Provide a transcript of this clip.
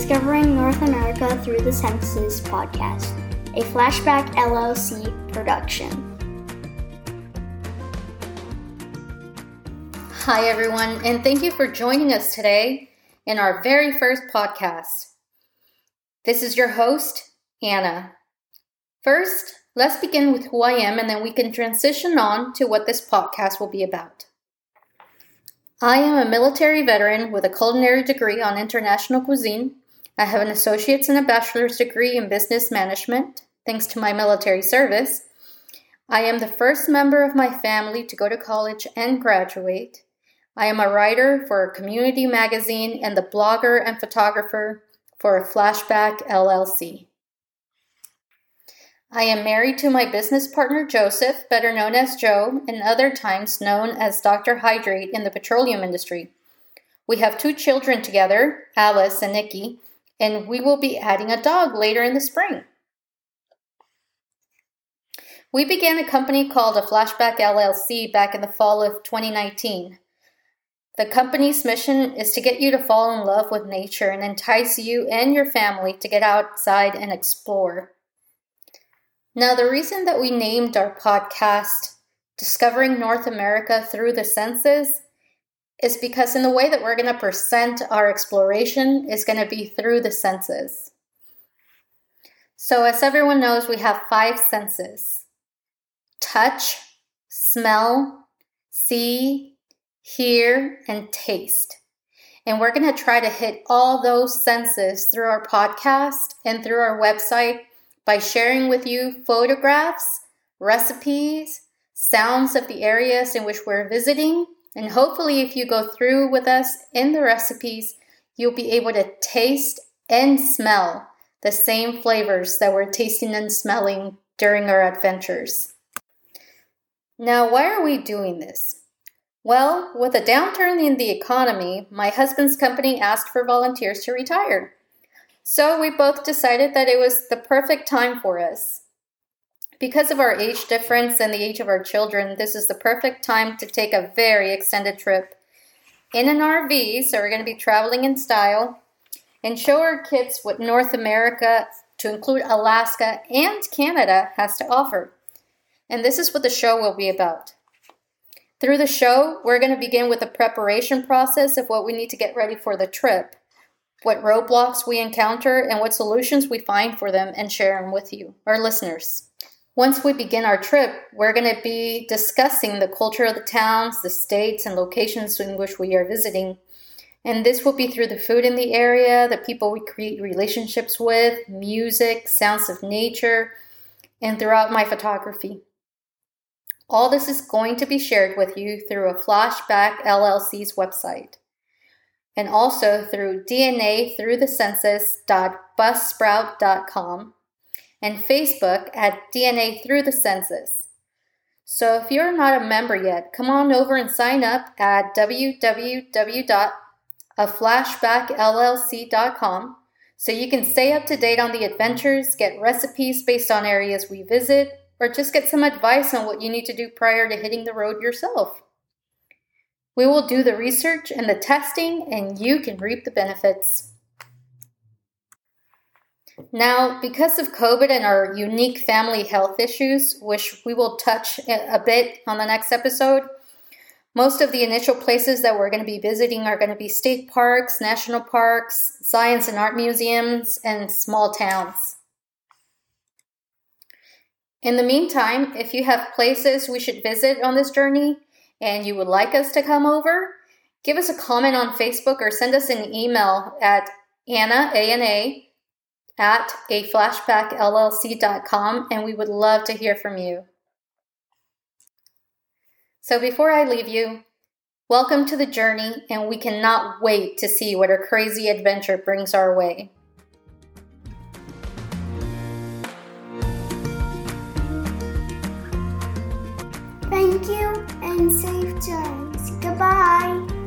Discovering North America Through the Senses podcast, a Flashback LLC production. Hi, everyone, and thank you for joining us today in our very first podcast. This is your host, Hannah. First, let's begin with who I am, and then we can transition on to what this podcast will be about. I am a military veteran with a culinary degree on international cuisine. I have an associate's and a bachelor's degree in business management, thanks to my military service. I am the first member of my family to go to college and graduate. I am a writer for a community magazine and the blogger and photographer for a Flashback LLC. I am married to my business partner Joseph, better known as Joe, and other times known as Dr. Hydrate in the petroleum industry. We have two children together, Alice and Nikki, and we will be adding a dog later in the spring. We began a company called a Flashback LLC back in the fall of 2019. The company's mission is to get you to fall in love with nature and entice you and your family to get outside and explore. Now, the reason that we named our podcast Discovering North America Through the Senses is because in the way that we're going to present our exploration is going to be through the senses. So, as everyone knows, we have five senses touch, smell, see, hear, and taste. And we're going to try to hit all those senses through our podcast and through our website by sharing with you photographs, recipes, sounds of the areas in which we're visiting, and mm-hmm. hopefully, if you go through with us in the recipes, you'll be able to taste and smell the same flavors that we're tasting and smelling during our adventures. Now, why are we doing this? Well, with a downturn in the economy, my husband's company asked for volunteers to retire. So we both decided that it was the perfect time for us. Because of our age difference and the age of our children, this is the perfect time to take a very extended trip in an RV. So we're going to be traveling in style and show our kids what North America, to include Alaska and Canada, has to offer. And this is what the show will be about. Through the show, we're going to begin with the preparation process of what we need to get ready for the trip what roadblocks we encounter, and what solutions we find for them and share them with you, our listeners. Once we begin our trip, we're going to be discussing the culture of the towns, the states, and locations in which we are visiting. And this will be through the food in the area, the people we create relationships with, music, sounds of nature, and throughout my photography. All this is going to be shared with you through a Flashback LLC's website and also through DNA through the senses.buzzsprout.com and Facebook at DNA through the Senses. So if you're not a member yet, come on over and sign up at www.aflashbackllc.com so you can stay up to date on the adventures, get recipes based on areas we visit, or just get some advice on what you need to do prior to hitting the road yourself. We will do the research and the testing, and you can reap the benefits. Now, because of COVID and our unique family health issues, which we will touch a bit on the next episode, most of the initial places that we're going to be visiting are going to be state parks, national parks, science and art museums, and small towns. In the meantime, if you have places we should visit on this journey, and you would like us to come over, give us a comment on Facebook or send us an email at Anna, A-N-A, at a and we would love to hear from you. So before I leave you, welcome to the journey, and we cannot wait to see what our crazy adventure brings our way. Thank you and safe journeys. Goodbye.